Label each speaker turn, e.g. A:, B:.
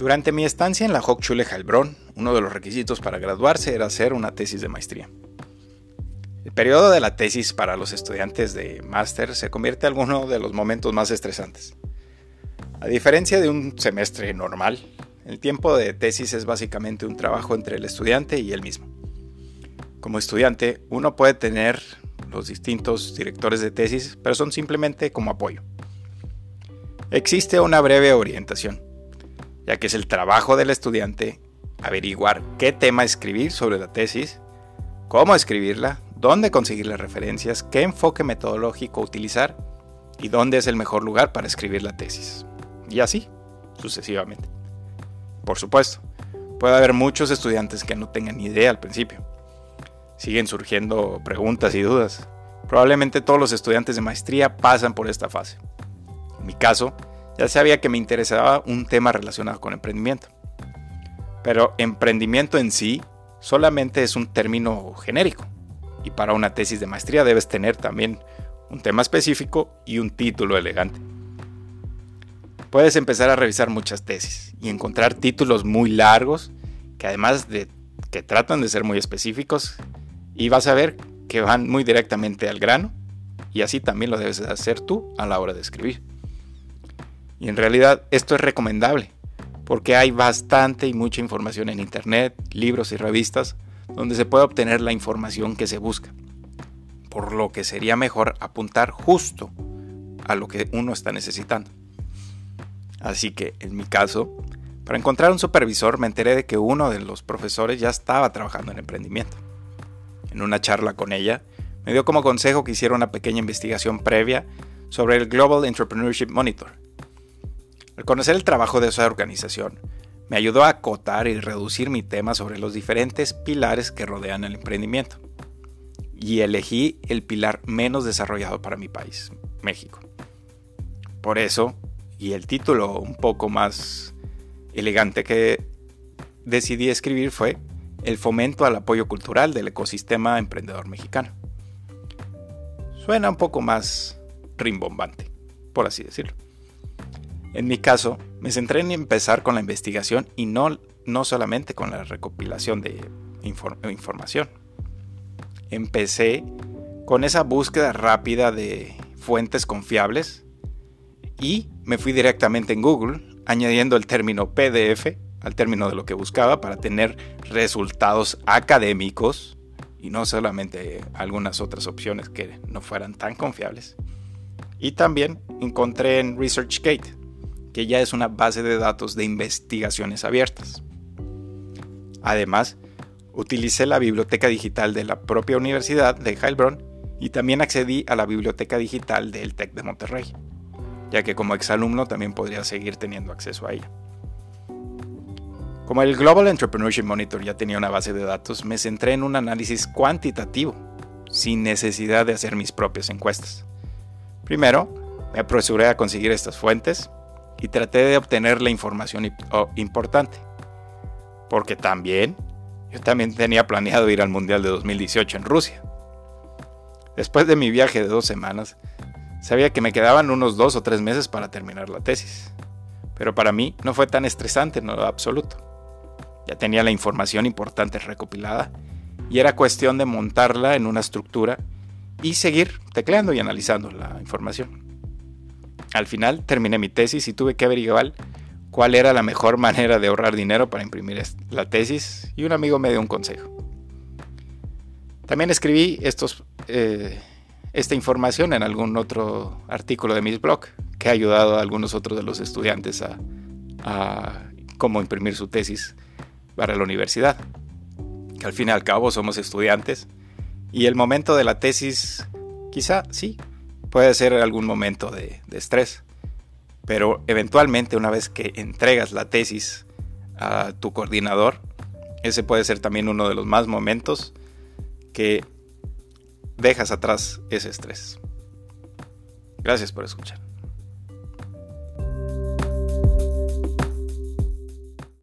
A: Durante mi estancia en la Hochschule Heilbronn, uno de los requisitos para graduarse era hacer una tesis de maestría. El periodo de la tesis para los estudiantes de máster se convierte en alguno de los momentos más estresantes. A diferencia de un semestre normal, el tiempo de tesis es básicamente un trabajo entre el estudiante y él mismo. Como estudiante, uno puede tener los distintos directores de tesis, pero son simplemente como apoyo. Existe una breve orientación, ya que es el trabajo del estudiante averiguar qué tema escribir sobre la tesis, cómo escribirla, dónde conseguir las referencias, qué enfoque metodológico utilizar y dónde es el mejor lugar para escribir la tesis. Y así, sucesivamente. Por supuesto, puede haber muchos estudiantes que no tengan idea al principio. Siguen surgiendo preguntas y dudas. Probablemente todos los estudiantes de maestría pasan por esta fase. En mi caso, ya sabía que me interesaba un tema relacionado con emprendimiento. Pero emprendimiento en sí solamente es un término genérico. Y para una tesis de maestría debes tener también un tema específico y un título elegante. Puedes empezar a revisar muchas tesis y encontrar títulos muy largos que además de que tratan de ser muy específicos y vas a ver que van muy directamente al grano y así también lo debes hacer tú a la hora de escribir. Y en realidad esto es recomendable porque hay bastante y mucha información en internet, libros y revistas donde se puede obtener la información que se busca. Por lo que sería mejor apuntar justo a lo que uno está necesitando. Así que, en mi caso, para encontrar un supervisor me enteré de que uno de los profesores ya estaba trabajando en emprendimiento. En una charla con ella, me dio como consejo que hiciera una pequeña investigación previa sobre el Global Entrepreneurship Monitor. Al conocer el trabajo de esa organización, me ayudó a acotar y reducir mi tema sobre los diferentes pilares que rodean el emprendimiento. Y elegí el pilar menos desarrollado para mi país, México. Por eso, y el título un poco más elegante que decidí escribir fue El fomento al apoyo cultural del ecosistema emprendedor mexicano. Suena un poco más rimbombante, por así decirlo. En mi caso, me centré en empezar con la investigación y no, no solamente con la recopilación de información. Empecé con esa búsqueda rápida de fuentes confiables y me fui directamente en Google añadiendo el término PDF al término de lo que buscaba para tener resultados académicos y no solamente algunas otras opciones que no fueran tan confiables. Y también encontré en ResearchGate que ya es una base de datos de investigaciones abiertas. Además, utilicé la biblioteca digital de la propia Universidad de Heilbronn y también accedí a la biblioteca digital del TEC de Monterrey, ya que como exalumno también podría seguir teniendo acceso a ella. Como el Global Entrepreneurship Monitor ya tenía una base de datos, me centré en un análisis cuantitativo, sin necesidad de hacer mis propias encuestas. Primero, me apresuré a conseguir estas fuentes y traté de obtener la información importante. Porque también, yo también tenía planeado ir al Mundial de 2018 en Rusia. Después de mi viaje de dos semanas, sabía que me quedaban unos dos o tres meses para terminar la tesis. Pero para mí no fue tan estresante en lo absoluto. Ya tenía la información importante recopilada y era cuestión de montarla en una estructura y seguir tecleando y analizando la información. Al final terminé mi tesis y tuve que averiguar cuál era la mejor manera de ahorrar dinero para imprimir la tesis y un amigo me dio un consejo. También escribí eh, esta información en algún otro artículo de mis blog que ha ayudado a algunos otros de los estudiantes a, a cómo imprimir su tesis para la universidad. Que al fin y al cabo somos estudiantes y el momento de la tesis quizá sí puede ser algún momento de, estrés, pero eventualmente una vez que entregas la tesis a tu coordinador, ese puede ser también uno de los más momentos que dejas atrás ese estrés. Gracias por escuchar.